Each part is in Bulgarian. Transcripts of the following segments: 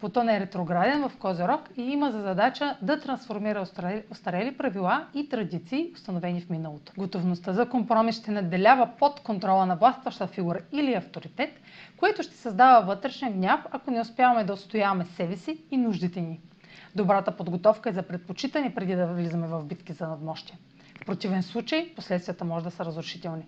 Плутон е ретрограден в Козерог и има за задача да трансформира остарели правила и традиции, установени в миналото. Готовността за компромис ще наделява под контрола на властваща фигура или авторитет, което ще създава вътрешен гняв, ако не успяваме да устояваме себе си и нуждите ни. Добрата подготовка е за предпочитане преди да влизаме в битки за надмощие. В противен случай последствията може да са разрушителни.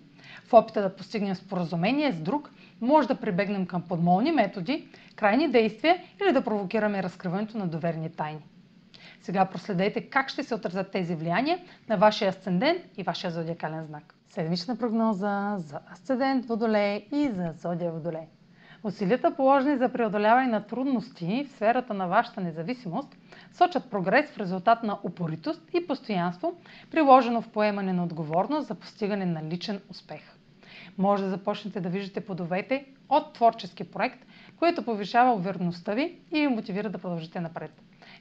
В опита да постигнем споразумение с друг, може да прибегнем към подмолни методи, крайни действия или да провокираме разкриването на доверни тайни. Сега проследете как ще се отразят тези влияния на вашия асцендент и вашия зодиакален знак. Седмична прогноза за асцендент Водолей и за зодия Водолей. Усилията положени за преодоляване на трудности в сферата на вашата независимост сочат прогрес в резултат на упоритост и постоянство, приложено в поемане на отговорност за постигане на личен успех. Може да започнете да виждате плодовете от творчески проект, което повишава увереността ви и ви мотивира да продължите напред.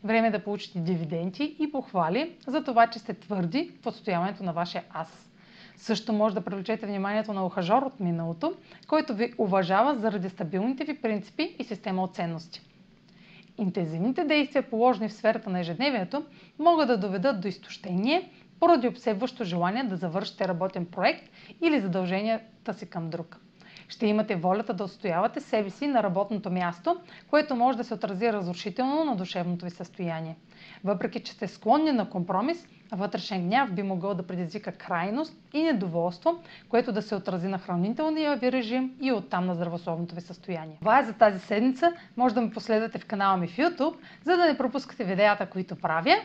Време е да получите дивиденти и похвали за това, че сте твърди в отстояването на вашия аз. Също може да привлечете вниманието на ухажор от миналото, който ви уважава заради стабилните ви принципи и система от ценности. Интензивните действия, положени в сферата на ежедневието, могат да доведат до изтощение, поради обсебващо желание да завършите работен проект или задълженията си към друг. Ще имате волята да отстоявате себе си на работното място, което може да се отрази разрушително на душевното ви състояние. Въпреки, че сте склонни на компромис, вътрешен гняв би могъл да предизвика крайност и недоволство, което да се отрази на хранителния ви режим и оттам на здравословното ви състояние. Това е за тази седмица. Може да ме последвате в канала ми в YouTube, за да не пропускате видеята, които правя.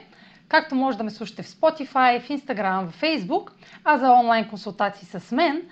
Както може да ме слушате в Spotify, в Instagram, в Facebook, а за онлайн консултации с мен –